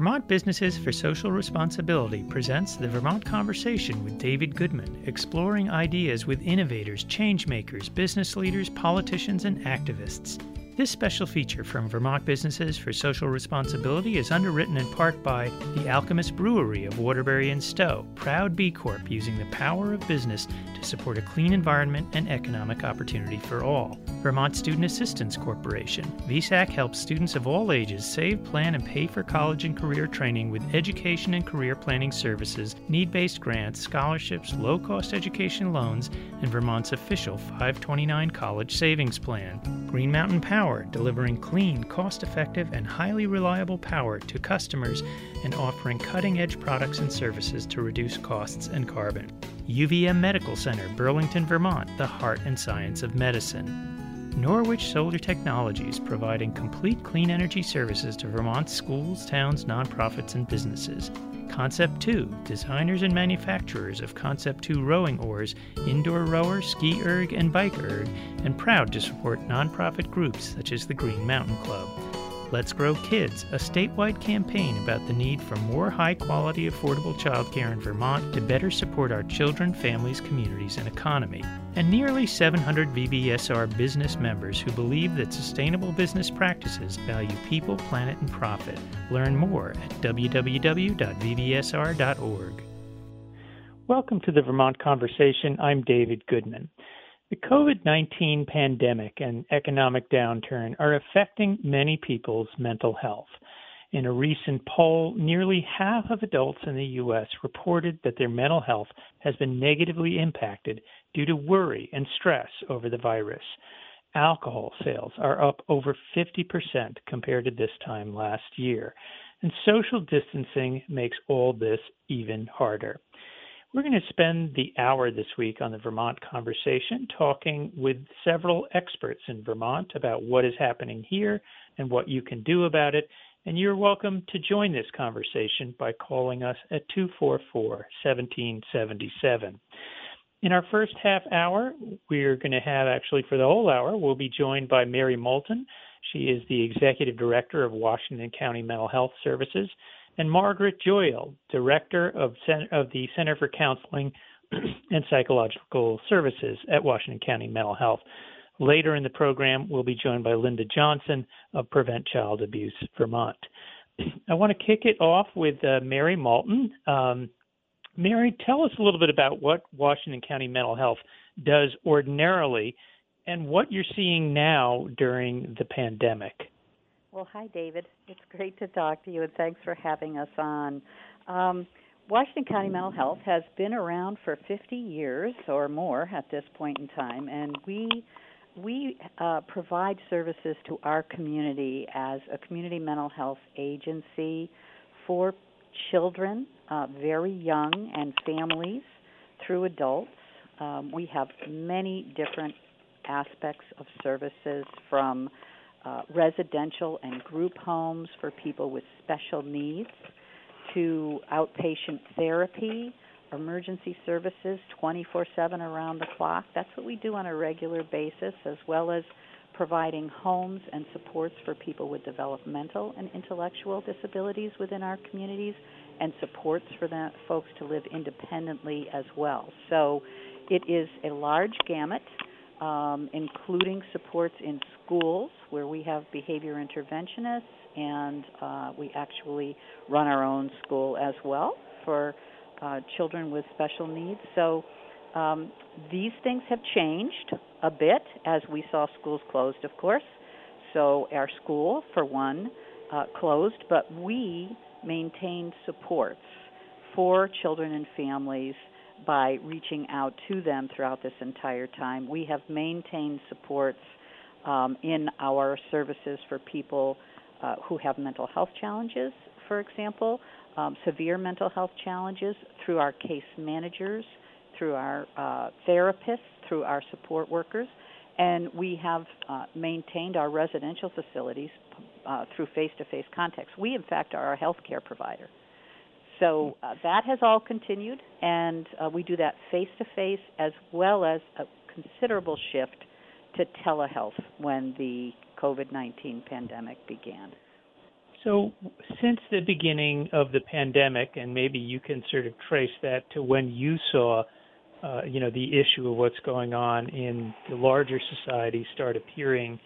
Vermont Businesses for Social Responsibility presents the Vermont Conversation with David Goodman, exploring ideas with innovators, changemakers, business leaders, politicians, and activists. This special feature from Vermont Businesses for Social Responsibility is underwritten in part by the Alchemist Brewery of Waterbury and Stowe, proud B Corp using the power of business to support a clean environment and economic opportunity for all. Vermont Student Assistance Corporation. VSAC helps students of all ages save, plan, and pay for college and career training with education and career planning services, need based grants, scholarships, low cost education loans, and Vermont's official 529 college savings plan. Green Mountain Power, delivering clean, cost effective, and highly reliable power to customers and offering cutting edge products and services to reduce costs and carbon. UVM Medical Center, Burlington, Vermont, the heart and science of medicine. Norwich Solar Technologies, providing complete clean energy services to Vermont's schools, towns, nonprofits, and businesses. Concept 2, designers and manufacturers of Concept 2 rowing oars, indoor rower, ski erg, and bike erg, and proud to support nonprofit groups such as the Green Mountain Club. Let's Grow Kids, a statewide campaign about the need for more high quality, affordable childcare in Vermont to better support our children, families, communities, and economy. And nearly 700 VBSR business members who believe that sustainable business practices value people, planet, and profit. Learn more at www.vbsr.org. Welcome to the Vermont Conversation. I'm David Goodman. The COVID 19 pandemic and economic downturn are affecting many people's mental health. In a recent poll, nearly half of adults in the U.S. reported that their mental health has been negatively impacted due to worry and stress over the virus. Alcohol sales are up over 50% compared to this time last year, and social distancing makes all this even harder. We're going to spend the hour this week on the Vermont conversation talking with several experts in Vermont about what is happening here and what you can do about it. And you're welcome to join this conversation by calling us at 244 1777. In our first half hour, we're going to have actually for the whole hour, we'll be joined by Mary Moulton. She is the Executive Director of Washington County Mental Health Services and Margaret Joyal, Director of, of the Center for Counseling and Psychological Services at Washington County Mental Health. Later in the program, we'll be joined by Linda Johnson of Prevent Child Abuse Vermont. I want to kick it off with uh, Mary Moulton. Um, Mary, tell us a little bit about what Washington County Mental Health does ordinarily and what you're seeing now during the pandemic. Well, hi, David. It's great to talk to you, and thanks for having us on. Um, Washington County Mental Health has been around for 50 years or more at this point in time, and we we uh, provide services to our community as a community mental health agency for children, uh, very young, and families through adults. Um, we have many different aspects of services from uh, residential and group homes for people with special needs, to outpatient therapy, emergency services 24 7 around the clock. That's what we do on a regular basis, as well as providing homes and supports for people with developmental and intellectual disabilities within our communities, and supports for folks to live independently as well. So it is a large gamut um, including supports in schools where we have behavior interventionists, and uh, we actually run our own school as well for uh, children with special needs. So um, these things have changed a bit as we saw schools closed, of course. So our school, for one, uh, closed, but we maintained supports for children and families by reaching out to them throughout this entire time. We have maintained supports um, in our services for people uh, who have mental health challenges, for example, um, severe mental health challenges through our case managers, through our uh, therapists, through our support workers, and we have uh, maintained our residential facilities uh, through face-to-face contacts. We, in fact, are a healthcare provider. So uh, that has all continued, and uh, we do that face to face as well as a considerable shift to telehealth when the COVID 19 pandemic began. So, since the beginning of the pandemic, and maybe you can sort of trace that to when you saw, uh, you know, the issue of what's going on in the larger society start appearing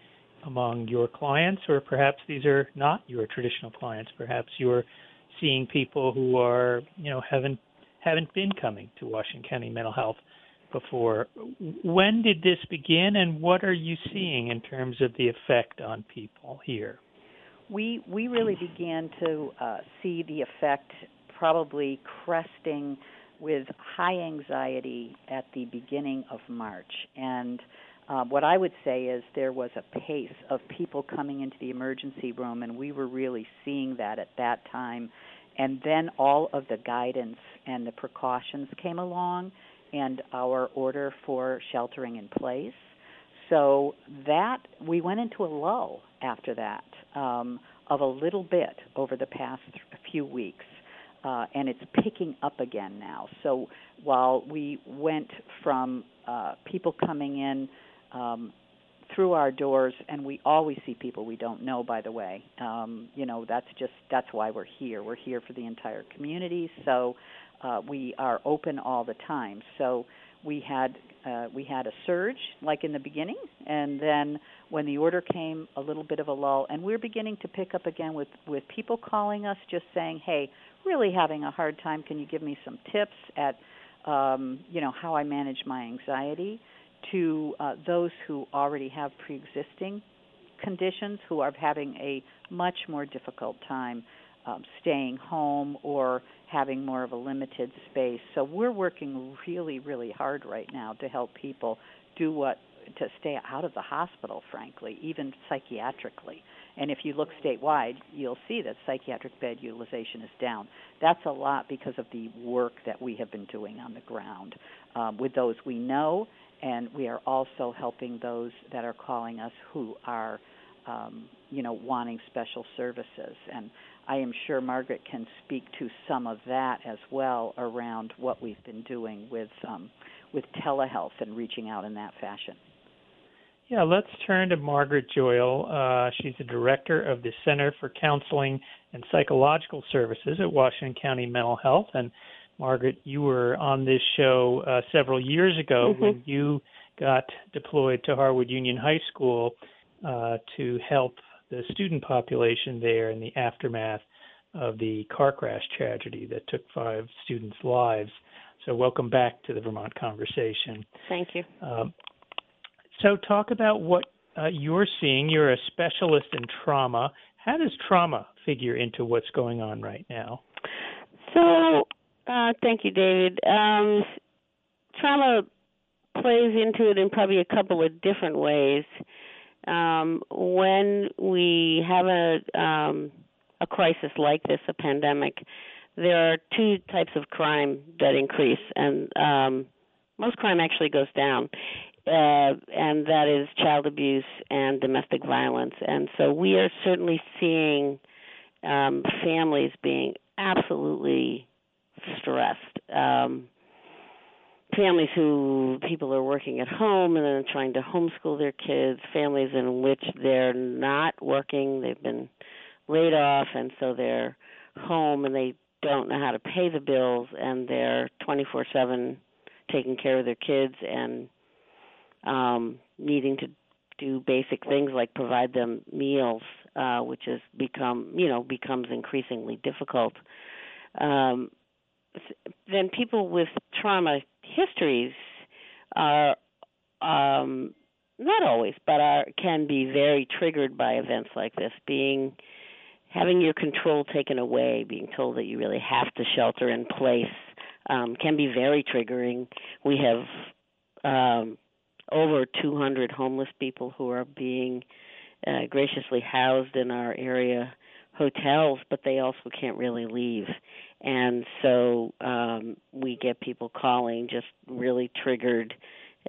among your clients, or perhaps these are not your traditional clients. Perhaps you're seeing people who are, you know, haven't haven't been coming to Washington County Mental Health before. When did this begin, and what are you seeing in terms of the effect on people here? We we really began to uh, see the effect probably cresting with high anxiety at the beginning of March and uh, what I would say is there was a pace of people coming into the emergency room, and we were really seeing that at that time. And then all of the guidance and the precautions came along, and our order for sheltering in place. So that we went into a lull after that um, of a little bit over the past few weeks. Uh, and it's picking up again now. So while we went from uh, people coming in um, through our doors, and we always see people we don't know. By the way, um, you know that's just that's why we're here. We're here for the entire community, so uh, we are open all the time. So we had uh, we had a surge like in the beginning, and then when the order came, a little bit of a lull, and we're beginning to pick up again with with people calling us, just saying, "Hey, really having a hard time. Can you give me some tips at um, you know how I manage my anxiety?" To uh, those who already have pre-existing conditions who are having a much more difficult time um, staying home or having more of a limited space. So we're working really, really hard right now to help people do what to stay out of the hospital, frankly, even psychiatrically. And if you look statewide, you'll see that psychiatric bed utilization is down. That's a lot because of the work that we have been doing on the ground um, with those we know and we are also helping those that are calling us who are um, you know wanting special services and I am sure Margaret can speak to some of that as well around what we've been doing with um, with telehealth and reaching out in that fashion. Yeah, let's turn to Margaret Joyal. Uh, she's the director of the Center for Counseling and Psychological Services at Washington County Mental Health, and Margaret, you were on this show uh, several years ago mm-hmm. when you got deployed to Harwood Union High School uh, to help the student population there in the aftermath of the car crash tragedy that took five students' lives. So, welcome back to the Vermont Conversation. Thank you. Um, so, talk about what uh, you're seeing. You're a specialist in trauma. How does trauma figure into what's going on right now? So, uh, thank you, David. Um, trauma plays into it in probably a couple of different ways. Um, when we have a um, a crisis like this, a pandemic, there are two types of crime that increase, and um, most crime actually goes down, uh, and that is child abuse and domestic violence. And so we are certainly seeing um, families being absolutely stressed. Um, families who people are working at home and then trying to homeschool their kids, families in which they're not working, they've been laid off, and so they're home and they don't know how to pay the bills, and they're 24 7 taking care of their kids and um, needing to do basic things like provide them meals, uh, which has become, you know, becomes increasingly difficult. Um, then people with trauma histories are um, not always, but are can be very triggered by events like this. Being having your control taken away, being told that you really have to shelter in place, um, can be very triggering. We have um, over 200 homeless people who are being uh, graciously housed in our area hotels, but they also can't really leave. And so um, we get people calling just really triggered,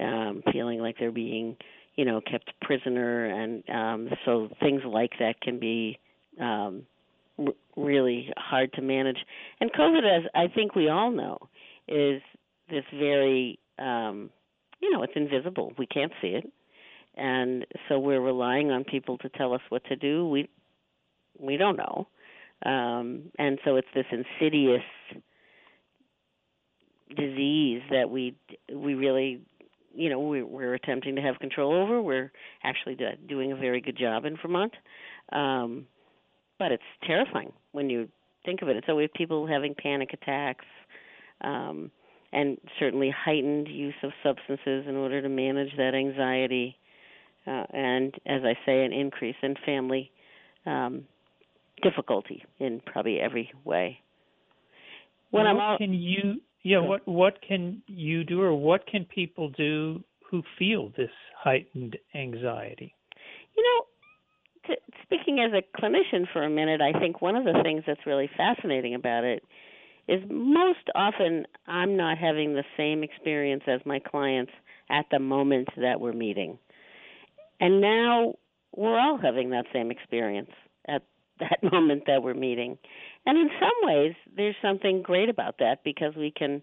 um, feeling like they're being, you know, kept prisoner. And um, so things like that can be um, r- really hard to manage. And COVID, as I think we all know, is this very, um, you know, it's invisible. We can't see it. And so we're relying on people to tell us what to do. We We don't know. Um, and so it's this insidious disease that we we really you know we, we're attempting to have control over. We're actually do, doing a very good job in Vermont, um, but it's terrifying when you think of it. So we have people having panic attacks, um, and certainly heightened use of substances in order to manage that anxiety, uh, and as I say, an increase in family um, difficulty in probably every way. When what I'm all, can you yeah, what what can you do or what can people do who feel this heightened anxiety? You know, speaking as a clinician for a minute, I think one of the things that's really fascinating about it is most often I'm not having the same experience as my clients at the moment that we're meeting. And now we're all having that same experience at that moment that we're meeting. And in some ways, there's something great about that because we can,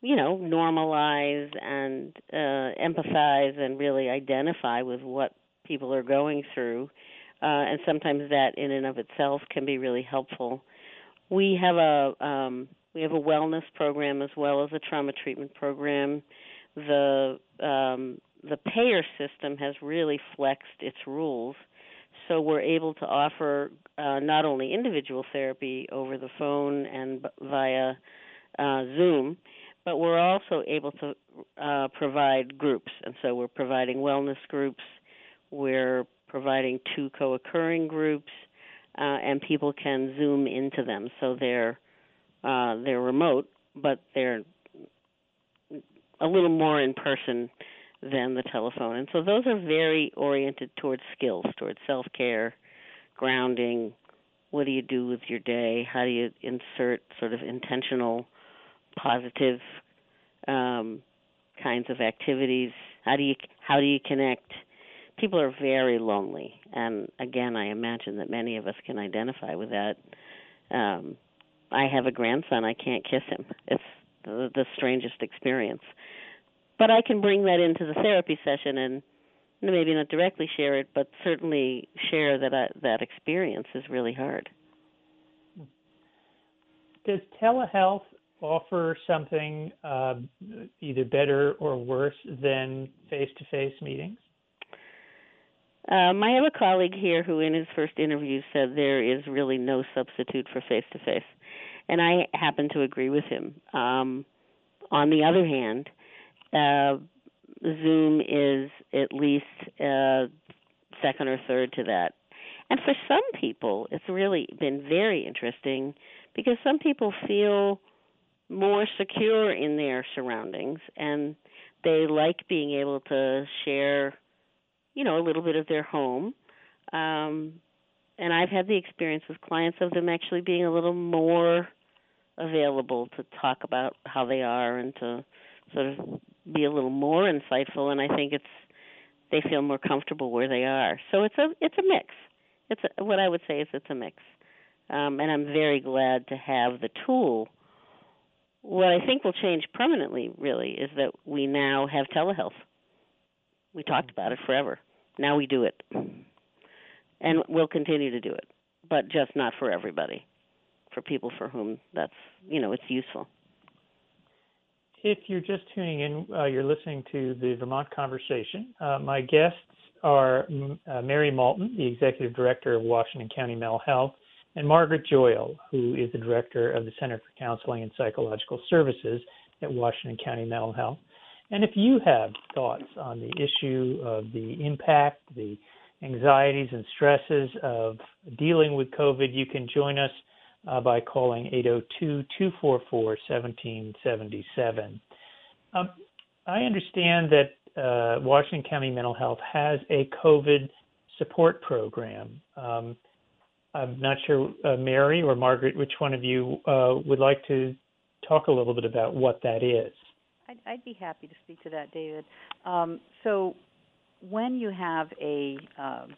you know, normalize and uh, empathize and really identify with what people are going through. Uh, and sometimes that, in and of itself, can be really helpful. We have a um, we have a wellness program as well as a trauma treatment program. The um, the payer system has really flexed its rules so we're able to offer uh, not only individual therapy over the phone and via uh, Zoom, but we're also able to uh, provide groups. And so we're providing wellness groups, we're providing two co occurring groups, uh, and people can Zoom into them. So they're, uh, they're remote, but they're a little more in person than the telephone. And so those are very oriented towards skills, towards self care, grounding. What do you do with your day? How do you insert sort of intentional, positive um, kinds of activities? How do you how do you connect? People are very lonely, and again, I imagine that many of us can identify with that. Um, I have a grandson; I can't kiss him. It's the, the strangest experience but I can bring that into the therapy session and maybe not directly share it, but certainly share that I, that experience is really hard. Does telehealth offer something uh, either better or worse than face-to-face meetings? Um, I have a colleague here who, in his first interview, said there is really no substitute for face to face, and I happen to agree with him. Um, on the other hand, uh, Zoom is at least uh, second or third to that. And for some people, it's really been very interesting because some people feel more secure in their surroundings and they like being able to share, you know, a little bit of their home. Um, and I've had the experience with clients of them actually being a little more available to talk about how they are and to sort of be a little more insightful and I think it's they feel more comfortable where they are. So it's a it's a mix. It's a, what I would say is it's a mix. Um, and I'm very glad to have the tool. What I think will change permanently, really, is that we now have telehealth. We talked about it forever. Now we do it, and we'll continue to do it, but just not for everybody. For people for whom that's you know it's useful. If you're just tuning in, uh, you're listening to the Vermont Conversation. Uh, my guests are uh, Mary Moulton, the Executive Director of Washington County Mental Health, and Margaret Joyal, who is the Director of the Center for Counseling and Psychological Services at Washington County Mental Health. And if you have thoughts on the issue of the impact, the anxieties and stresses of dealing with COVID, you can join us uh, by calling 802 244 1777. Um, I understand that uh, Washington County Mental Health has a COVID support program. Um, I'm not sure, uh, Mary or Margaret, which one of you uh, would like to talk a little bit about what that is? I'd, I'd be happy to speak to that, David. Um, so, when you have a um,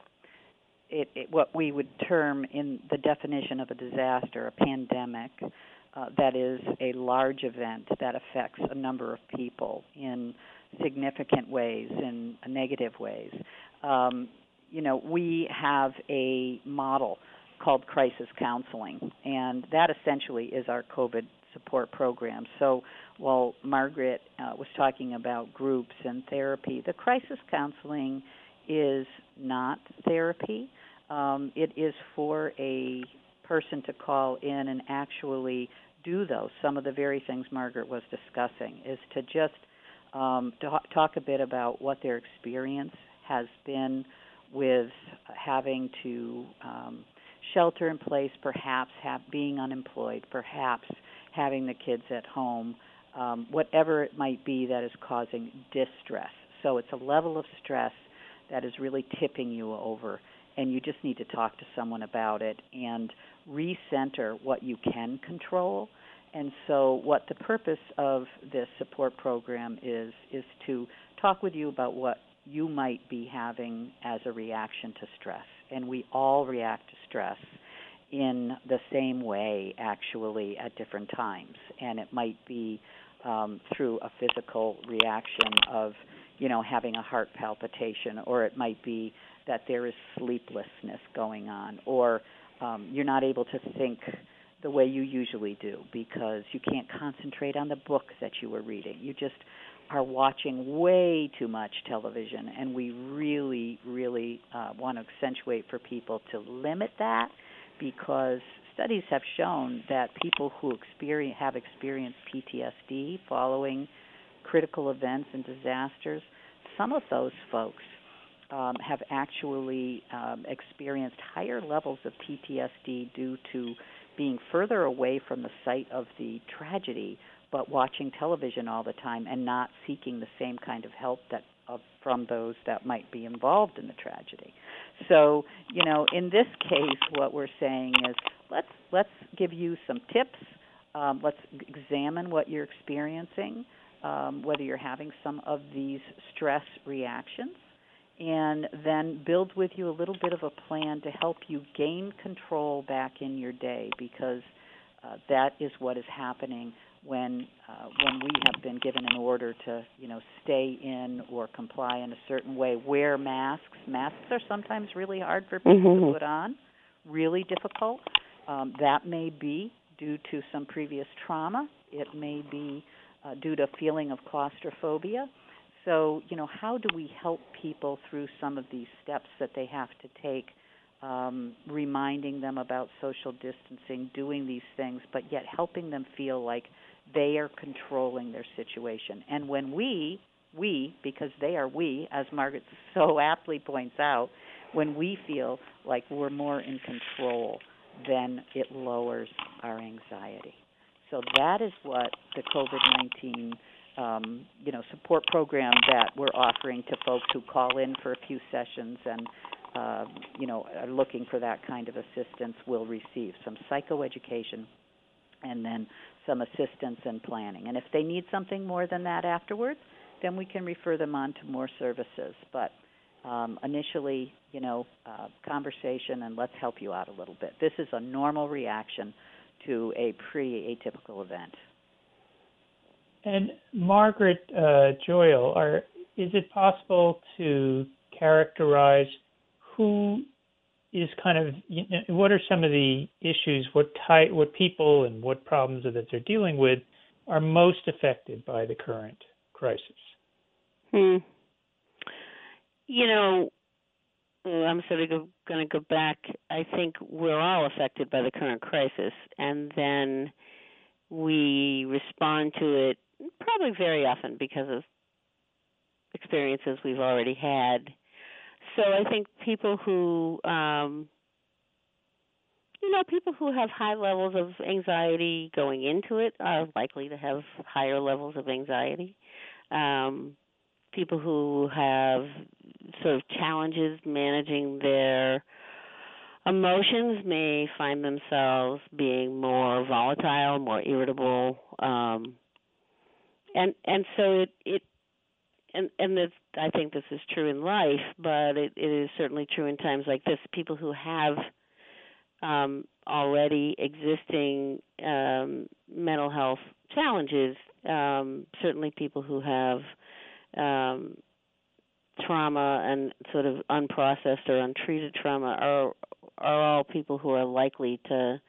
it, it, what we would term in the definition of a disaster, a pandemic, uh, that is a large event that affects a number of people in significant ways, in negative ways. Um, you know, we have a model called crisis counseling, and that essentially is our COVID support program. So while Margaret uh, was talking about groups and therapy, the crisis counseling is not therapy. Um, it is for a person to call in and actually do those. Some of the very things Margaret was discussing is to just um, to talk a bit about what their experience has been with having to um, shelter in place, perhaps have, being unemployed, perhaps having the kids at home, um, whatever it might be that is causing distress. So it's a level of stress that is really tipping you over, and you just need to talk to someone about it and recenter what you can control. And so, what the purpose of this support program is, is to talk with you about what you might be having as a reaction to stress. And we all react to stress in the same way, actually, at different times. And it might be um, through a physical reaction of, you know, having a heart palpitation, or it might be that there is sleeplessness going on, or um, you're not able to think the way you usually do because you can't concentrate on the book that you were reading. You just are watching way too much television, and we really, really uh, want to accentuate for people to limit that because studies have shown that people who experience, have experienced PTSD following critical events and disasters, some of those folks um, have actually um, experienced higher levels of PTSD due to being further away from the site of the tragedy but watching television all the time and not seeking the same kind of help that of, from those that might be involved in the tragedy. So, you know, in this case, what we're saying is let's let's give you some tips. Um, let's examine what you're experiencing, um, whether you're having some of these stress reactions, and then build with you a little bit of a plan to help you gain control back in your day because uh, that is what is happening when uh, when we have been given an order to you know stay in or comply in a certain way, wear masks. Masks are sometimes really hard for people mm-hmm. to put on, really difficult. Um, that may be due to some previous trauma. It may be uh, due to a feeling of claustrophobia. So you know, how do we help people through some of these steps that they have to take? Um, reminding them about social distancing, doing these things, but yet helping them feel like they are controlling their situation. And when we, we, because they are we, as Margaret so aptly points out, when we feel like we're more in control, then it lowers our anxiety. So that is what the COVID 19 um, you know, support program that we're offering to folks who call in for a few sessions and uh, you know are looking for that kind of assistance will receive some psychoeducation and then some assistance and planning. And if they need something more than that afterwards, then we can refer them on to more services. But um, initially, you know, uh, conversation and let's help you out a little bit. This is a normal reaction to a pretty atypical event. And Margaret uh, Joyal, are, is it possible to characterize who is kind of you know, what are some of the issues, what type, what people and what problems that they're dealing with are most affected by the current crisis? Hmm. You know, I'm sort of going to go back. I think we're all affected by the current crisis, and then we respond to it probably very often because of experiences we've already had so I think people who um you know, people who have high levels of anxiety going into it are likely to have higher levels of anxiety. Um, people who have sort of challenges managing their emotions may find themselves being more volatile, more irritable, um, and and so it it and and this, I think this is true in life, but it, it is certainly true in times like this. People who have um, already existing um, mental health challenges, um, certainly people who have um, trauma and sort of unprocessed or untreated trauma are are all people who are likely to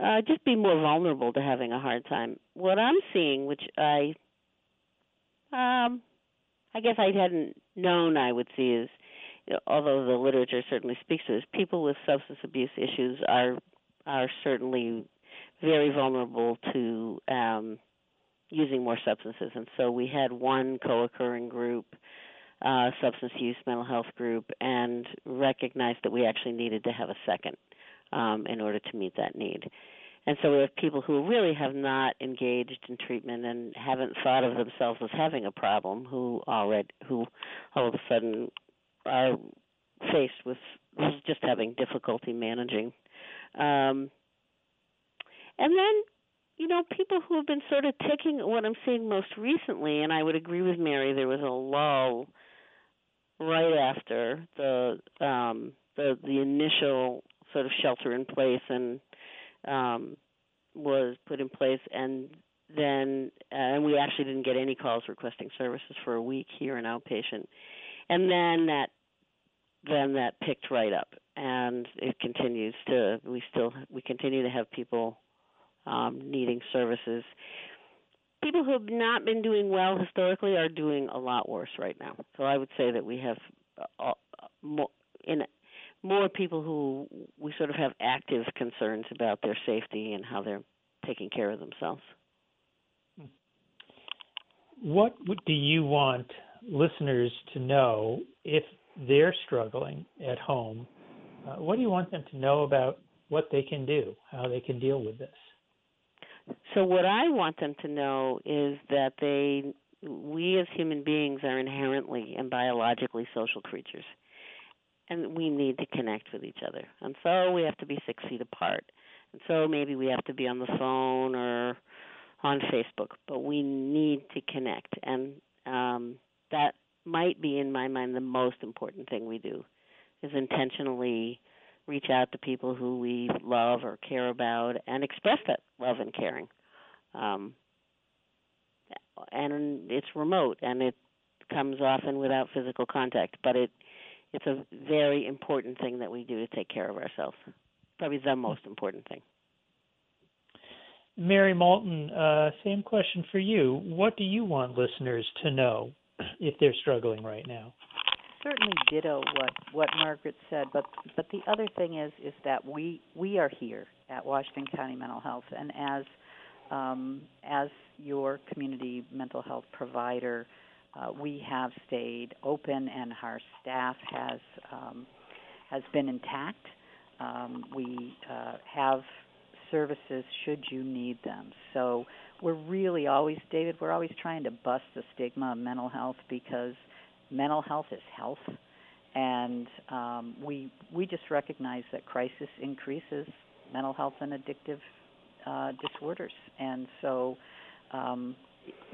uh, just be more vulnerable to having a hard time. What I'm seeing, which I, um, I guess I hadn't known I would see, is you know, although the literature certainly speaks to this, people with substance abuse issues are are certainly very vulnerable to um, using more substances. And so we had one co-occurring group, uh, substance use mental health group, and recognized that we actually needed to have a second um, in order to meet that need. And so we have people who really have not engaged in treatment and haven't thought of themselves as having a problem, who already who all of a sudden are faced with just having difficulty managing. Um, and then you know, people who have been sort of taking what I'm seeing most recently, and I would agree with Mary, there was a lull right after the um, the the initial sort of shelter in place and um, was put in place, and then uh, and we actually didn't get any calls requesting services for a week here in outpatient, and then that then that picked right up, and it continues to we still we continue to have people um, needing services. People who have not been doing well historically are doing a lot worse right now. So I would say that we have uh, uh more in more people who we sort of have active concerns about their safety and how they're taking care of themselves. What do you want listeners to know if they're struggling at home? Uh, what do you want them to know about what they can do, how they can deal with this? So what I want them to know is that they we as human beings are inherently and biologically social creatures. And we need to connect with each other. And so we have to be six feet apart. And so maybe we have to be on the phone or on Facebook, but we need to connect. And um, that might be, in my mind, the most important thing we do is intentionally reach out to people who we love or care about and express that love and caring. Um, and it's remote and it comes often without physical contact, but it it's a very important thing that we do to take care of ourselves. Probably the most important thing. Mary Moulton, uh, same question for you. What do you want listeners to know if they're struggling right now? certainly ditto what what Margaret said, but but the other thing is is that we we are here at Washington County Mental Health, and as um, as your community mental health provider, uh, we have stayed open, and our staff has um, has been intact. Um, we uh, have services should you need them. So we're really always, David, we're always trying to bust the stigma of mental health because mental health is health, and um, we we just recognize that crisis increases mental health and addictive uh, disorders, and so um,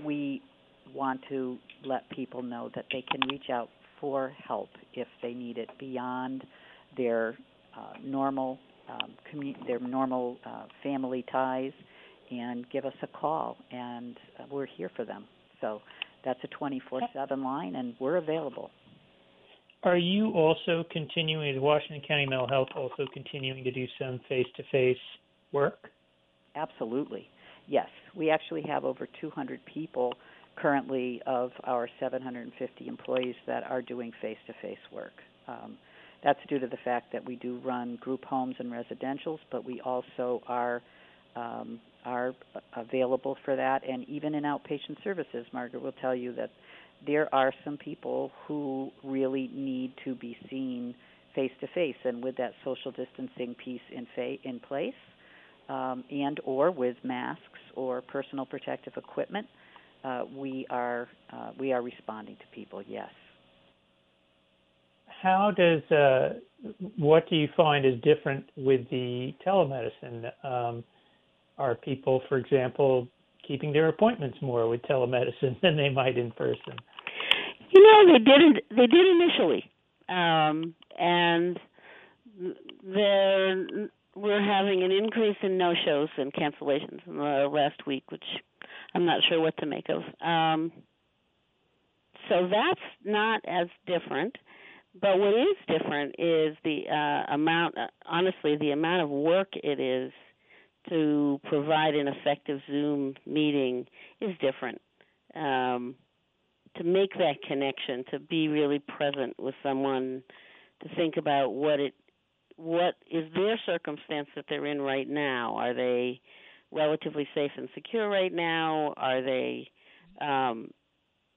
we want to let people know that they can reach out for help if they need it beyond their uh, normal um, commu- their normal uh, family ties, and give us a call, and uh, we're here for them. So that's a 24 7 line, and we're available. Are you also continuing, is Washington County Mental Health also continuing to do some face to face work? Absolutely. Yes. We actually have over 200 people currently of our 750 employees that are doing face to face work. Um, that's due to the fact that we do run group homes and residentials, but we also are um, are available for that. And even in outpatient services, Margaret will tell you that there are some people who really need to be seen face to face, and with that social distancing piece in fa- in place, um, and or with masks or personal protective equipment, uh, we are uh, we are responding to people. Yes. How does uh, what do you find is different with the telemedicine? Um, are people, for example, keeping their appointments more with telemedicine than they might in person? You know, they didn't. They did initially, um, and there we're having an increase in no-shows and cancellations in the last week, which I'm not sure what to make of. Um, so that's not as different, but what is different is the uh, amount. Uh, honestly, the amount of work it is to provide an effective Zoom meeting is different. Um, to make that connection, to be really present with someone, to think about what it what is their circumstance that they're in right now. Are they relatively safe and secure right now? Are they um,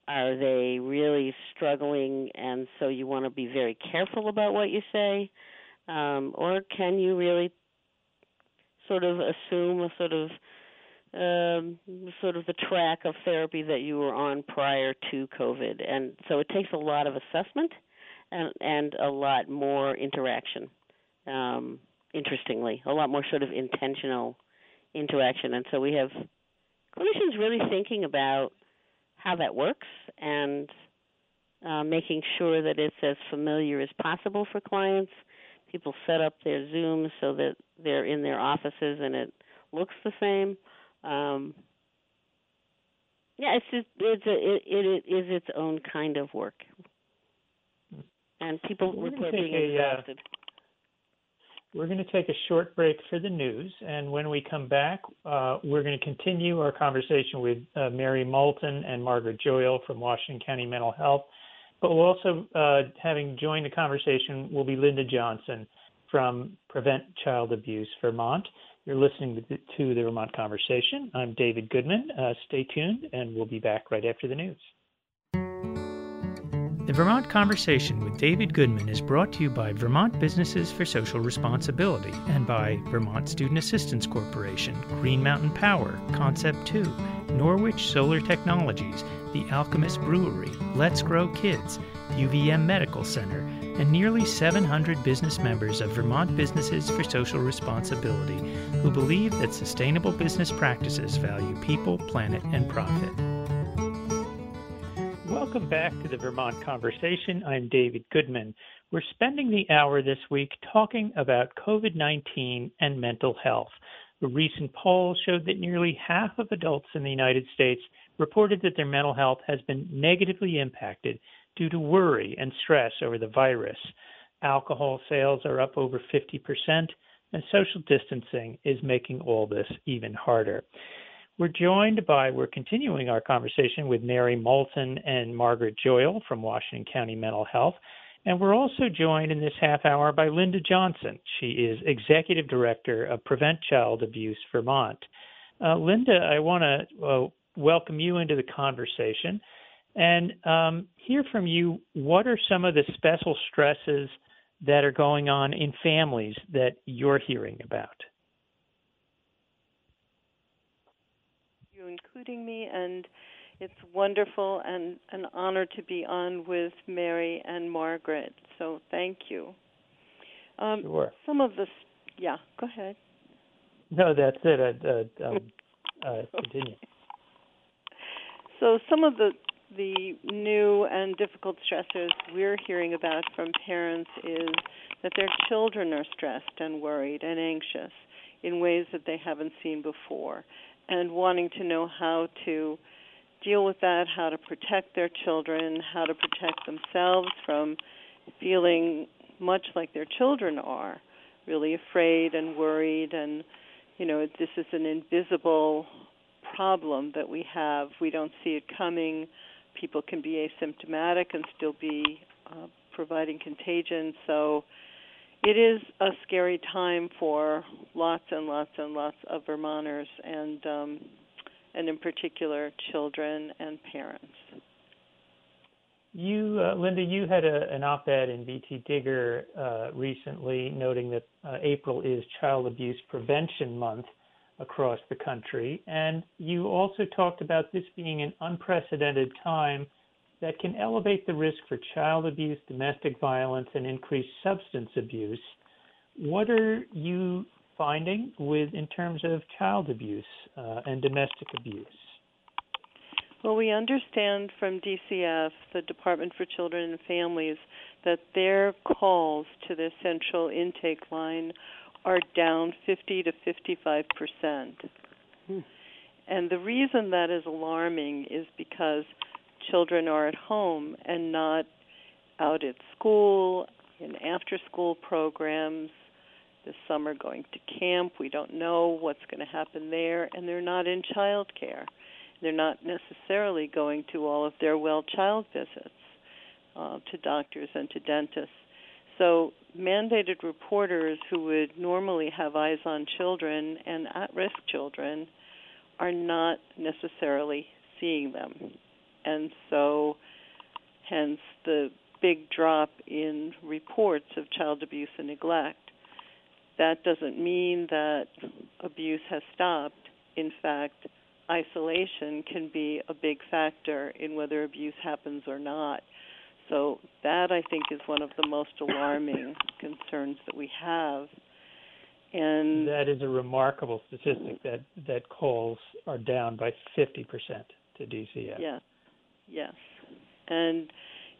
are they really struggling, and so you want to be very careful about what you say, um, or can you really sort of assume a sort of um, sort of the track of therapy that you were on prior to COVID, and so it takes a lot of assessment and and a lot more interaction. Um, interestingly, a lot more sort of intentional interaction, and so we have clinicians really thinking about how that works and uh, making sure that it's as familiar as possible for clients. People set up their Zooms so that they're in their offices and it looks the same. Um, yeah, it's just it's a, it, it is its own kind of work, and people report being a, uh. Uh, we're going to take a short break for the news, and when we come back, uh, we're going to continue our conversation with uh, Mary Moulton and Margaret Joyal from Washington County Mental Health. But we'll also, uh, having joined the conversation, will be Linda Johnson from Prevent Child Abuse Vermont. You're listening to the Vermont Conversation. I'm David Goodman. Uh, stay tuned, and we'll be back right after the news. The Vermont Conversation with David Goodman is brought to you by Vermont Businesses for Social Responsibility and by Vermont Student Assistance Corporation, Green Mountain Power, Concept 2, Norwich Solar Technologies, The Alchemist Brewery, Let's Grow Kids, UVM Medical Center, and nearly 700 business members of Vermont Businesses for Social Responsibility who believe that sustainable business practices value people, planet, and profit. Welcome back to the Vermont Conversation. I'm David Goodman. We're spending the hour this week talking about COVID 19 and mental health. A recent poll showed that nearly half of adults in the United States reported that their mental health has been negatively impacted due to worry and stress over the virus. Alcohol sales are up over 50%, and social distancing is making all this even harder. We're joined by, we're continuing our conversation with Mary Moulton and Margaret Joyal from Washington County Mental Health. And we're also joined in this half hour by Linda Johnson. She is Executive Director of Prevent Child Abuse Vermont. Uh, Linda, I want to uh, welcome you into the conversation and um, hear from you what are some of the special stresses that are going on in families that you're hearing about? You including me, and it's wonderful and an honor to be on with Mary and Margaret. So thank you. Um, sure. Some of the, yeah, go ahead. No, that's it. Uh, um, uh, continue. So some of the the new and difficult stressors we're hearing about from parents is that their children are stressed and worried and anxious in ways that they haven't seen before and wanting to know how to deal with that, how to protect their children, how to protect themselves from feeling much like their children are, really afraid and worried and you know, this is an invisible problem that we have. We don't see it coming people can be asymptomatic and still be uh, providing contagion. So it is a scary time for lots and lots and lots of Vermonters, and um, and in particular children and parents. You, uh, Linda, you had a, an op-ed in VT Digger uh, recently noting that uh, April is Child Abuse Prevention Month across the country. And you also talked about this being an unprecedented time that can elevate the risk for child abuse, domestic violence, and increased substance abuse. What are you finding with in terms of child abuse uh, and domestic abuse? Well, we understand from DCF, the Department for Children and Families, that their calls to the central intake line are down 50 to 55 percent. Hmm. And the reason that is alarming is because children are at home and not out at school, in after school programs, this summer going to camp. We don't know what's going to happen there, and they're not in child care. They're not necessarily going to all of their well child visits uh, to doctors and to dentists. So, mandated reporters who would normally have eyes on children and at risk children are not necessarily seeing them. And so, hence the big drop in reports of child abuse and neglect. That doesn't mean that abuse has stopped. In fact, isolation can be a big factor in whether abuse happens or not. So, that I think is one of the most alarming concerns that we have. And that is a remarkable statistic that, that calls are down by 50% to DCF. Yes, yes. And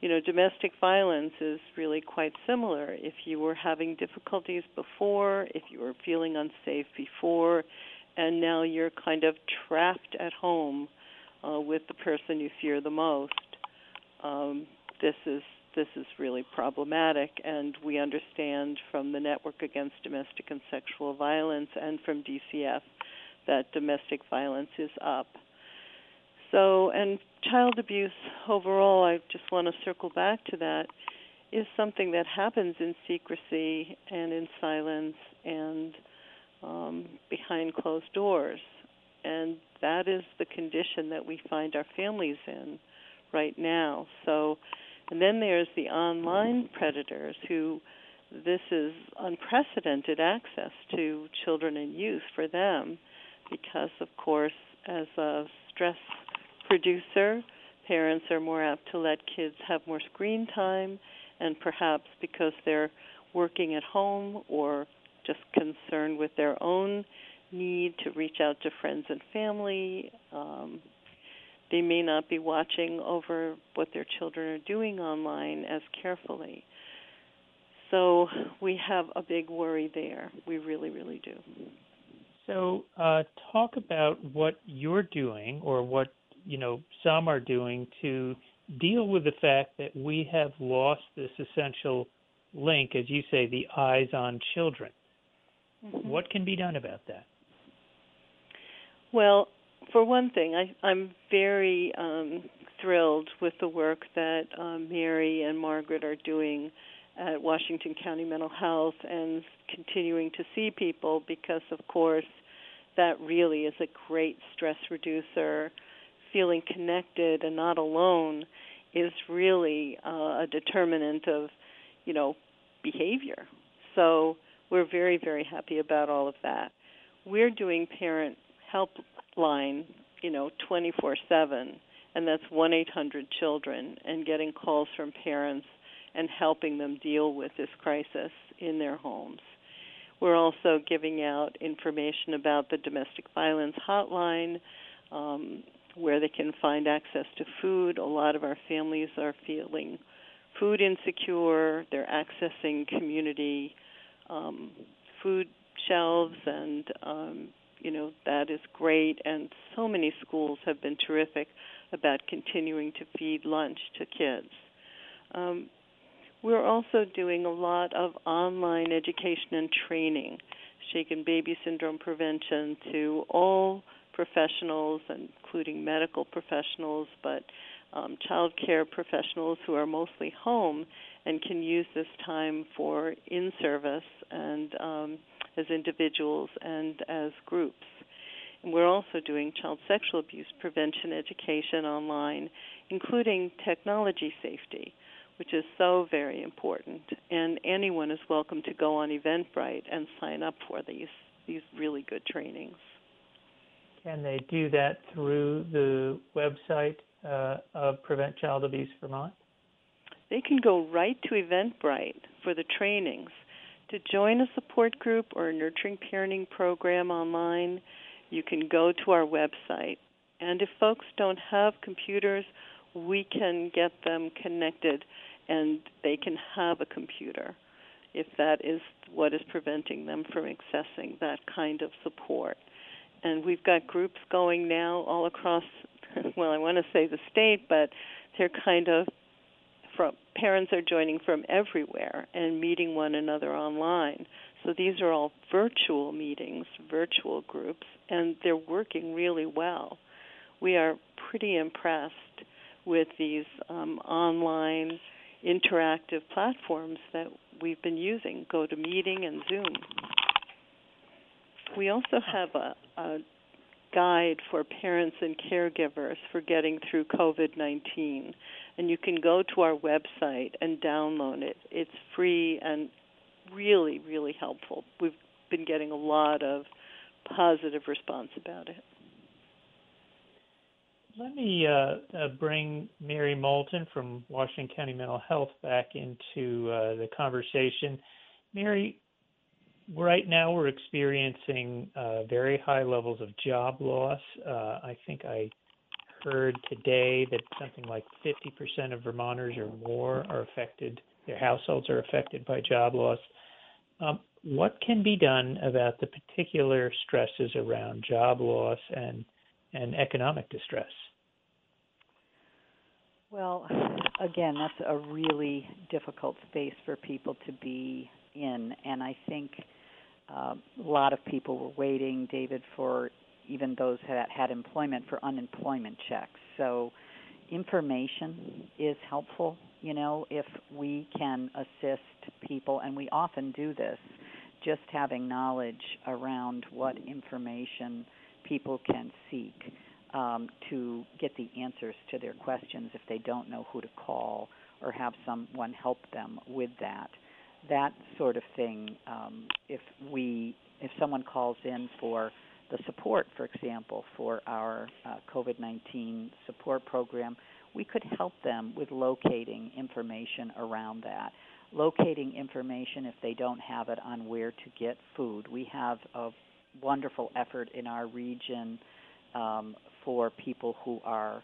you know, domestic violence is really quite similar. If you were having difficulties before, if you were feeling unsafe before, and now you're kind of trapped at home uh, with the person you fear the most, um, this is this is really problematic. And we understand from the Network Against Domestic and Sexual Violence and from DCF that domestic violence is up. So, and child abuse overall, I just want to circle back to that, is something that happens in secrecy and in silence and um, behind closed doors. And that is the condition that we find our families in right now. So, and then there's the online predators who this is unprecedented access to children and youth for them because, of course, as a stress producer, parents are more apt to let kids have more screen time, and perhaps because they're working at home or just concerned with their own need to reach out to friends and family, um, they may not be watching over what their children are doing online as carefully. So we have a big worry there. We really, really do. So, uh, talk about what you're doing or what you know some are doing to deal with the fact that we have lost this essential link, as you say, the eyes on children. Mm-hmm. What can be done about that? Well, for one thing, I, I'm very um, thrilled with the work that um, Mary and Margaret are doing at Washington County Mental Health and continuing to see people because, of course, that really is a great stress reducer feeling connected and not alone is really uh, a determinant of, you know, behavior. So we're very, very happy about all of that. We're doing parent helpline, you know, 24/7, and that's 1-800-children, and getting calls from parents and helping them deal with this crisis in their homes. We're also giving out information about the domestic violence hotline. Um, where they can find access to food. A lot of our families are feeling food insecure. They're accessing community um, food shelves, and um, you know that is great. And so many schools have been terrific about continuing to feed lunch to kids. Um, we're also doing a lot of online education and training, shaken baby syndrome prevention to all professionals, including medical professionals, but um, child care professionals who are mostly home and can use this time for in service and um, as individuals and as groups. And we're also doing child sexual abuse prevention education online, including technology safety, which is so very important. And anyone is welcome to go on Eventbrite and sign up for these these really good trainings. Can they do that through the website uh, of Prevent Child Abuse Vermont? They can go right to Eventbrite for the trainings. To join a support group or a nurturing parenting program online, you can go to our website. And if folks don't have computers, we can get them connected and they can have a computer if that is what is preventing them from accessing that kind of support and we've got groups going now all across well i want to say the state but they're kind of from parents are joining from everywhere and meeting one another online. So these are all virtual meetings, virtual groups, and they're working really well. We are pretty impressed with these um, online interactive platforms that we've been using GoToMeeting and Zoom. We also have a, a guide for parents and caregivers for getting through COVID 19. And you can go to our website and download it. It's free and really, really helpful. We've been getting a lot of positive response about it. Let me uh, uh, bring Mary Moulton from Washington County Mental Health back into uh, the conversation. Mary, right now we're experiencing uh, very high levels of job loss. Uh, I think I heard today that something like 50% of Vermonters or more are affected, their households are affected by job loss. Um, what can be done about the particular stresses around job loss and and economic distress? Well, again, that's a really difficult space for people to be in, and I think uh, a lot of people were waiting, David, for even those that had employment for unemployment checks. So, information is helpful. You know, if we can assist people, and we often do this, just having knowledge around what information people can seek um, to get the answers to their questions if they don't know who to call or have someone help them with that. That sort of thing. Um, if we, if someone calls in for the support, for example, for our uh, COVID-19 support program, we could help them with locating information around that. Locating information if they don't have it on where to get food. We have a wonderful effort in our region um, for people who are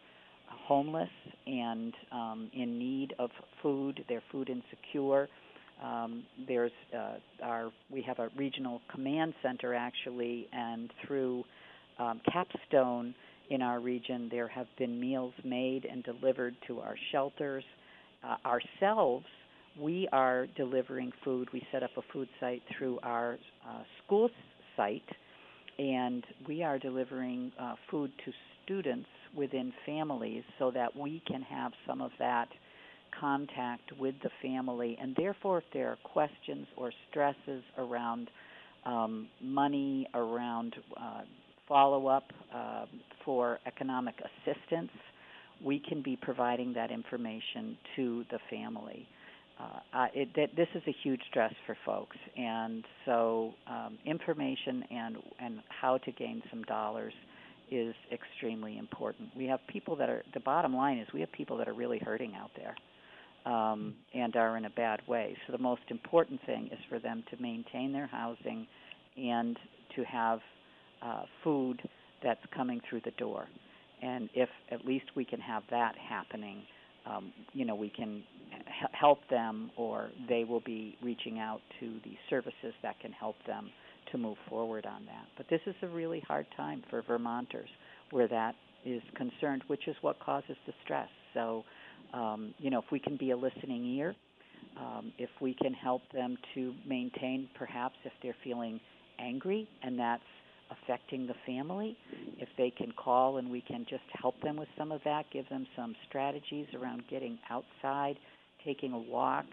homeless and um, in need of food. They're food insecure. Um, there's uh, our we have a regional command center actually, and through um, Capstone in our region, there have been meals made and delivered to our shelters. Uh, ourselves, we are delivering food. We set up a food site through our uh, school site, and we are delivering uh, food to students within families so that we can have some of that contact with the family. And therefore, if there are questions or stresses around um, money, around uh, follow up uh, for economic assistance, we can be providing that information to the family. Uh, it, this is a huge stress for folks, and so um, information and and how to gain some dollars is extremely important. We have people that are the bottom line is we have people that are really hurting out there um, and are in a bad way. So the most important thing is for them to maintain their housing and to have uh, food that's coming through the door. And if at least we can have that happening, um, you know, we can help them, or they will be reaching out to the services that can help them to move forward on that. But this is a really hard time for Vermonters where that is concerned, which is what causes the stress. So, um, you know, if we can be a listening ear, um, if we can help them to maintain, perhaps if they're feeling angry and that's affecting the family, if they can call and we can just help them with some of that, give them some strategies around getting outside, taking a walk,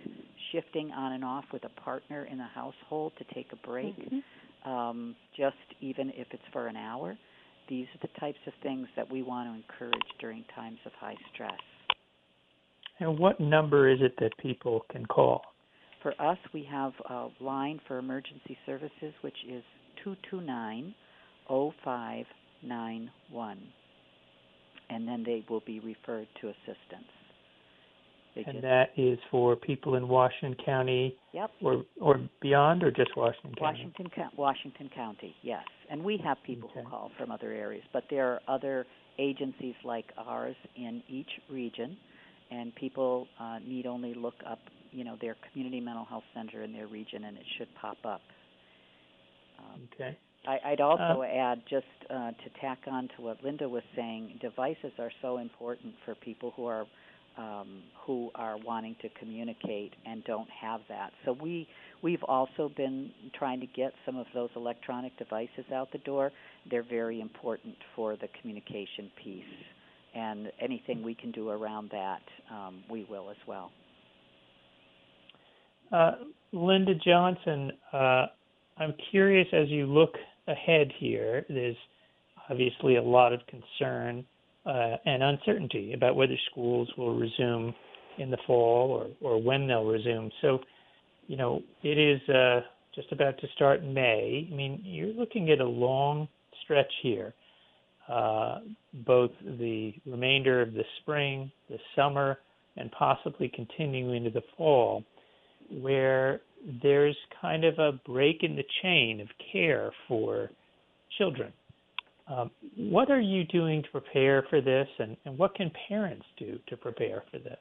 shifting on and off with a partner in the household to take a break. Mm-hmm um, just even if it's for an hour. These are the types of things that we want to encourage during times of high stress. And what number is it that people can call? For us, we have a line for emergency services, which is 229 0591. And then they will be referred to assistance. They and that is for people in Washington County yep. or or beyond, or just Washington County? Washington, Washington County, yes. And we have people okay. who call from other areas, but there are other agencies like ours in each region, and people uh, need only look up, you know, their community mental health center in their region, and it should pop up. Um, okay. I, would also uh, add, just uh, to tack on to what Linda was saying, devices are so important for people who are um, who are wanting to communicate and don't have that. So we we've also been trying to get some of those electronic devices out the door. They're very important for the communication piece, and anything we can do around that, um, we will as well. Uh, Linda Johnson, uh, I'm curious as you look ahead here. There's obviously a lot of concern uh, and uncertainty about whether schools will resume in the fall or, or when they'll resume. So, you know, it is uh, just about to start in May. I mean, you're looking at a long stretch here, uh, both the remainder of the spring, the summer, and possibly continuing into the fall, where there's kind of a break in the chain of care for children. Um, what are you doing to prepare for this, and, and what can parents do to prepare for this?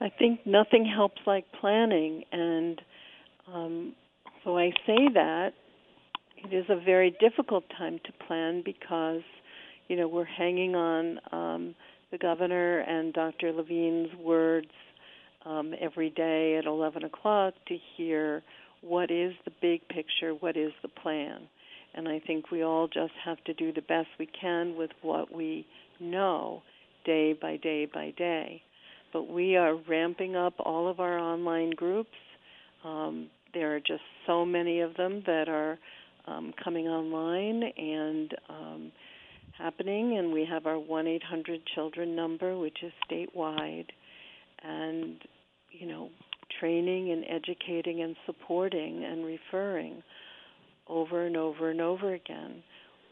I think nothing helps like planning, and um, so I say that it is a very difficult time to plan because you know we're hanging on um, the governor and Dr. Levine's words um, every day at 11 o'clock to hear what is the big picture, what is the plan. And I think we all just have to do the best we can with what we know day by day by day. But we are ramping up all of our online groups. Um, there are just so many of them that are um, coming online and um, happening. And we have our 1 800 Children number, which is statewide. And, you know, training and educating and supporting and referring over and over and over again.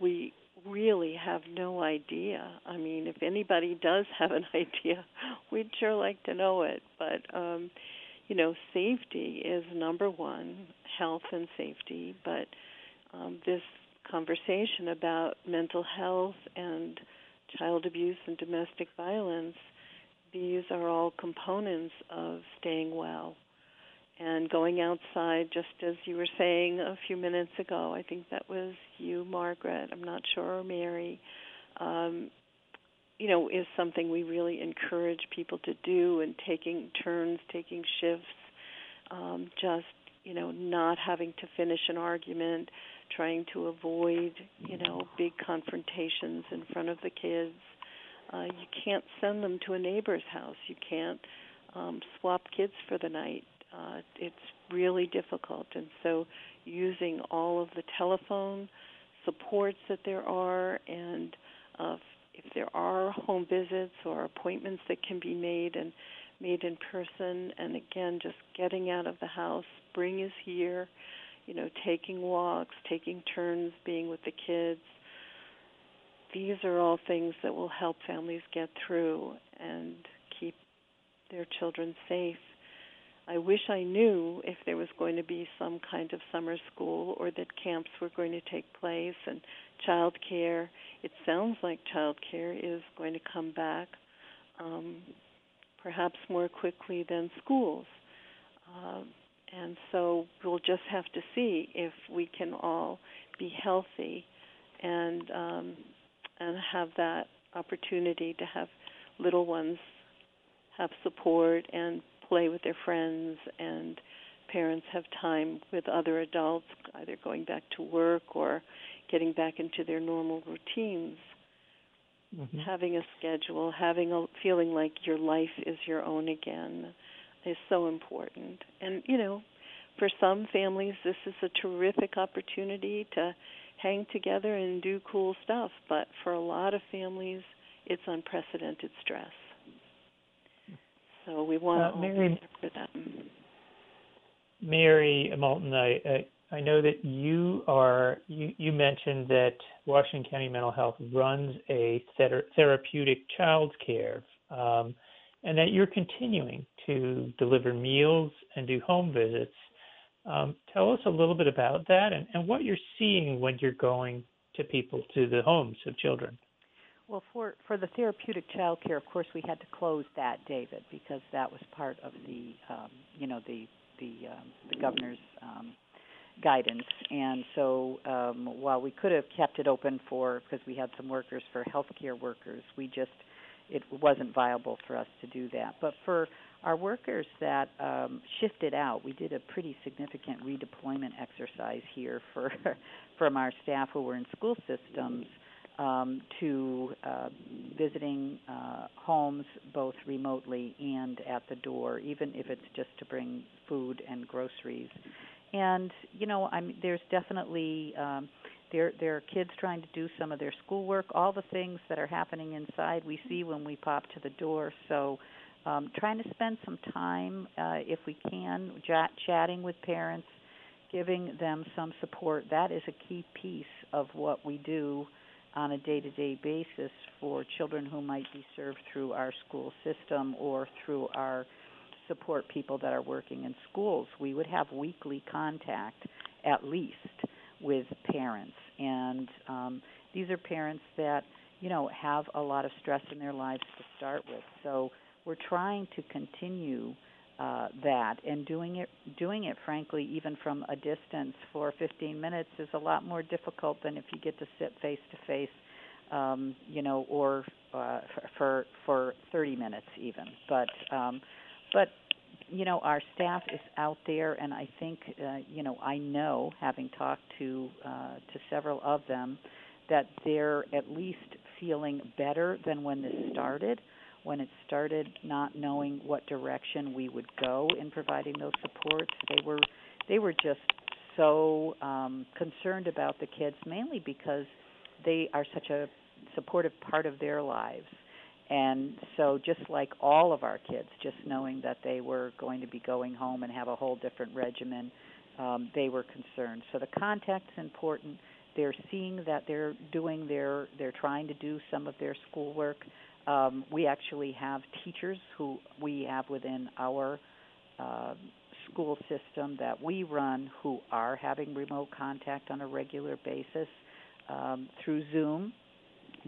We really have no idea. I mean, if anybody does have an idea, we'd sure like to know it. But um, you know, safety is number one, health and safety. But um, this conversation about mental health and child abuse and domestic violence, these are all components of staying well and going outside, just as you were saying a few minutes ago. I think that was you, Margaret. I'm not sure, or Mary. Um, you know, is something we really encourage people to do, and taking turns, taking shifts, um, just you know, not having to finish an argument, trying to avoid you know big confrontations in front of the kids. Uh, you can't send them to a neighbor's house. You can't um, swap kids for the night uh, it's really difficult. And so, using all of the telephone supports that there are, and uh, if there are home visits or appointments that can be made and made in person, and again, just getting out of the house, spring is here. You know, taking walks, taking turns, being with the kids. These are all things that will help families get through and keep their children safe I wish I knew if there was going to be some kind of summer school or that camps were going to take place and child care. It sounds like child care is going to come back um, perhaps more quickly than schools. Uh, and so we'll just have to see if we can all be healthy and um, and have that opportunity to have little ones have support and play with their friends and parents have time with other adults either going back to work or getting back into their normal routines mm-hmm. having a schedule having a feeling like your life is your own again is so important. And you know for some families this is a terrific opportunity to hang together and do cool stuff but for a lot of families it's unprecedented stress. So we want uh, Mary, for them. Mary Moulton, I, I, I know that you are you, you mentioned that Washington County Mental Health runs a ther- therapeutic child care, um, and that you're continuing to deliver meals and do home visits. Um, tell us a little bit about that and, and what you're seeing when you're going to people to the homes of children. Well, for for the therapeutic child care, of course, we had to close that, David, because that was part of the um, you know the the um, the governor's um, guidance. And so, um, while we could have kept it open for because we had some workers for healthcare workers, we just it wasn't viable for us to do that. But for our workers that um, shifted out, we did a pretty significant redeployment exercise here for from our staff who were in school systems um, to uh, visiting uh, homes both remotely and at the door, even if it's just to bring food and groceries. And you know, I'm there's definitely um, there are kids trying to do some of their schoolwork, all the things that are happening inside we see when we pop to the door. So. Um, trying to spend some time, uh, if we can, chatting with parents, giving them some support. That is a key piece of what we do on a day to day basis for children who might be served through our school system or through our support people that are working in schools. We would have weekly contact at least with parents. And um, these are parents that, you know, have a lot of stress in their lives to start with. So we're trying to continue uh, that and doing it doing it frankly even from a distance for 15 minutes is a lot more difficult than if you get to sit face to face um, you know or uh, for for 30 minutes even but um, but you know our staff is out there and I think uh, you know I know having talked to uh, to several of them that they're at least feeling better than when this started when it started not knowing what direction we would go in providing those supports. They were they were just so um concerned about the kids mainly because they are such a supportive part of their lives and so just like all of our kids just knowing that they were going to be going home and have a whole different regimen um they were concerned. So the contact's important. They're seeing that they're doing their they're trying to do some of their schoolwork. Um, we actually have teachers who we have within our uh, school system that we run who are having remote contact on a regular basis um, through Zoom,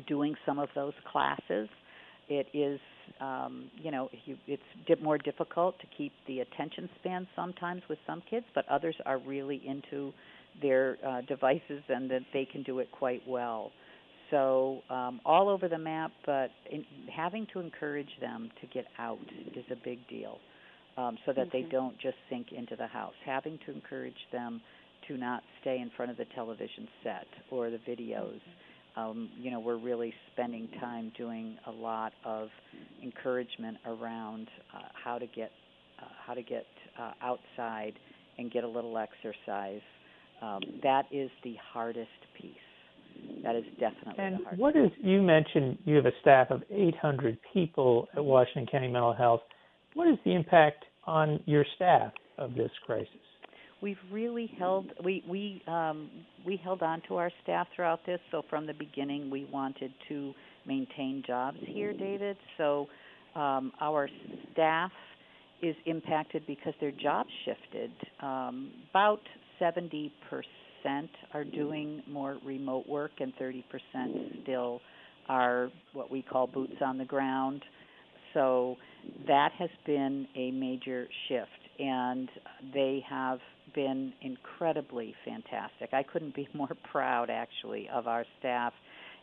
doing some of those classes. It is, um, you know, you, it's di- more difficult to keep the attention span sometimes with some kids, but others are really into their uh, devices and that they can do it quite well so um, all over the map, but in, having to encourage them to get out is a big deal, um, so that mm-hmm. they don't just sink into the house. Having to encourage them to not stay in front of the television set or the videos. Mm-hmm. Um, you know, we're really spending time doing a lot of encouragement around uh, how to get uh, how to get uh, outside and get a little exercise. Um, that is the hardest piece that is definitely and the hard. what is you mentioned you have a staff of 800 people at Washington County Mental Health. What is the impact on your staff of this crisis? We've really held we we um, we held on to our staff throughout this. So from the beginning, we wanted to maintain jobs here, David. So um, our staff is impacted because their jobs shifted. Um, about 70 percent percent are doing more remote work, and 30% still are what we call boots on the ground. So that has been a major shift, and they have been incredibly fantastic. I couldn't be more proud, actually, of our staff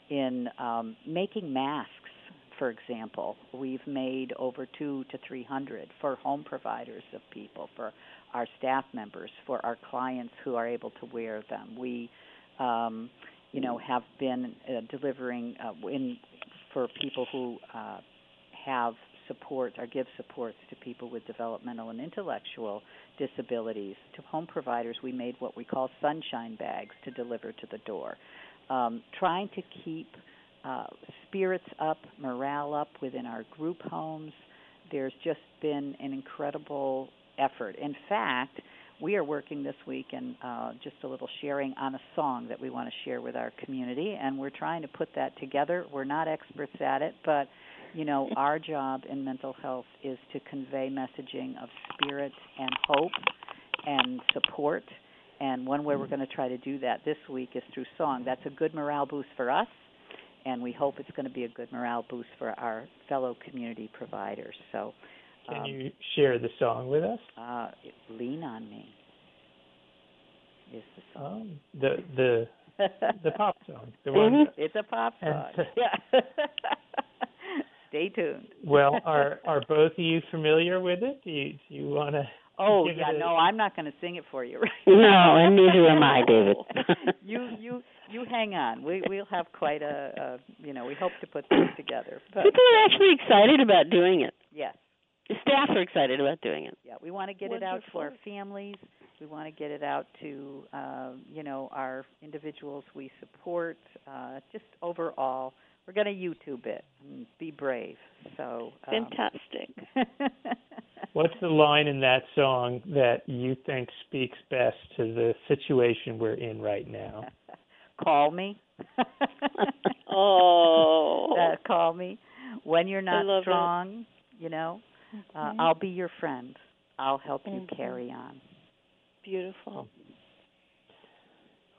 in um, making masks. For example, we've made over two to three hundred for home providers of people, for our staff members, for our clients who are able to wear them. We, um, you know, have been uh, delivering uh, in for people who uh, have support or give supports to people with developmental and intellectual disabilities. To home providers, we made what we call sunshine bags to deliver to the door, um, trying to keep uh, spirits up, morale up within our group homes. There's just been an incredible effort. In fact, we are working this week and uh, just a little sharing on a song that we want to share with our community, and we're trying to put that together. We're not experts at it, but you know, our job in mental health is to convey messaging of spirit and hope and support. And one way we're going to try to do that this week is through song. That's a good morale boost for us, and we hope it's going to be a good morale boost for our fellow community providers. So can um, you share the song with us? Uh, "Lean on Me" is the song. Um, the the the pop song. The one. It's a pop song. And, yeah. Stay tuned. well, are are both of you familiar with it? Do you, do you want to? Oh yeah, a... no, I'm not going to sing it for you. Right no, and neither am I, David. you you you hang on. We we'll have quite a, a you know we hope to put this together. But, People are actually excited about doing it. Yes. The staff are excited about doing it. Yeah, we want to get Wonderful. it out to our families. We want to get it out to uh, you know our individuals we support. Uh, just overall, we're going to YouTube it and be brave. So um, fantastic. What's the line in that song that you think speaks best to the situation we're in right now? call me. oh, uh, call me when you're not strong. It. You know, uh, mm-hmm. I'll be your friend. I'll help you mm-hmm. carry on. Beautiful.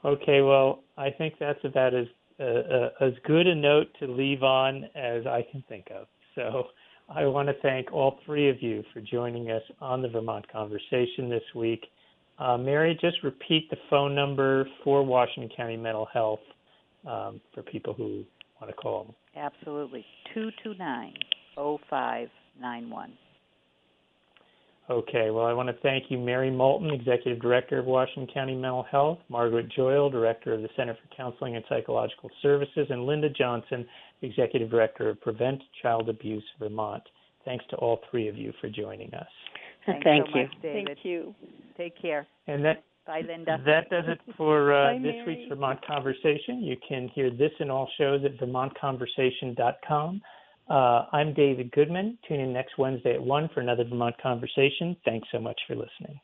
Okay, well, I think that's about as uh, as good a note to leave on as I can think of. So I want to thank all three of you for joining us on the Vermont Conversation this week. Uh, Mary, just repeat the phone number for Washington County Mental Health um, for people who want to call. Absolutely. 229 0591. Okay, well, I want to thank you, Mary Moulton, Executive Director of Washington County Mental Health, Margaret Joyal, Director of the Center for Counseling and Psychological Services, and Linda Johnson, Executive Director of Prevent Child Abuse Vermont. Thanks to all three of you for joining us. Thanks Thank so you. Much, David. Thank you. Take care. And that Bye, Linda. That does it for uh, Bye, this Mary. week's Vermont Conversation. You can hear this and all shows at vermontconversation.com. Uh, I'm David Goodman. Tune in next Wednesday at 1 for another Vermont Conversation. Thanks so much for listening.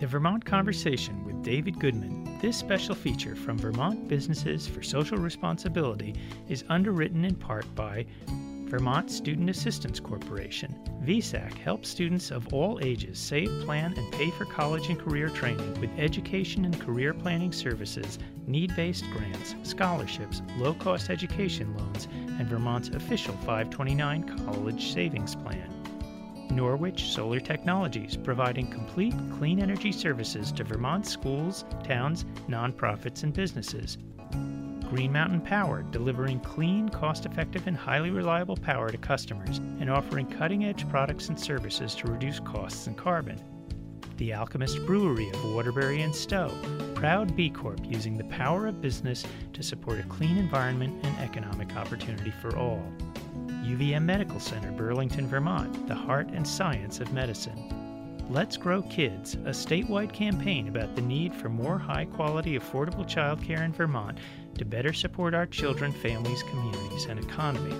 The Vermont Conversation with David Goodman. This special feature from Vermont Businesses for Social Responsibility is underwritten in part by Vermont Student Assistance Corporation. VSAC helps students of all ages save, plan, and pay for college and career training with education and career planning services, need based grants, scholarships, low cost education loans, and Vermont's official 529 College Savings Plan. Norwich Solar Technologies, providing complete clean energy services to Vermont schools, towns, nonprofits, and businesses. Green Mountain Power, delivering clean, cost effective, and highly reliable power to customers and offering cutting edge products and services to reduce costs and carbon. The Alchemist Brewery of Waterbury and Stowe, proud B Corp using the power of business to support a clean environment and economic opportunity for all. UVM Medical Center, Burlington, Vermont, the heart and science of medicine. Let's Grow Kids, a statewide campaign about the need for more high quality, affordable childcare in Vermont to better support our children, families, communities, and economy.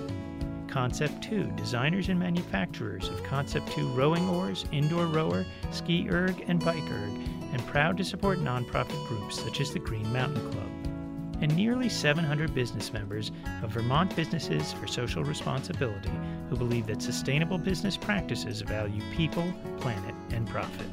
Concept 2 Designers and manufacturers of Concept 2 rowing oars, indoor rower, ski erg, and bike erg, and proud to support nonprofit groups such as the Green Mountain Club. And nearly 700 business members of Vermont Businesses for Social Responsibility who believe that sustainable business practices value people, planet, and profit.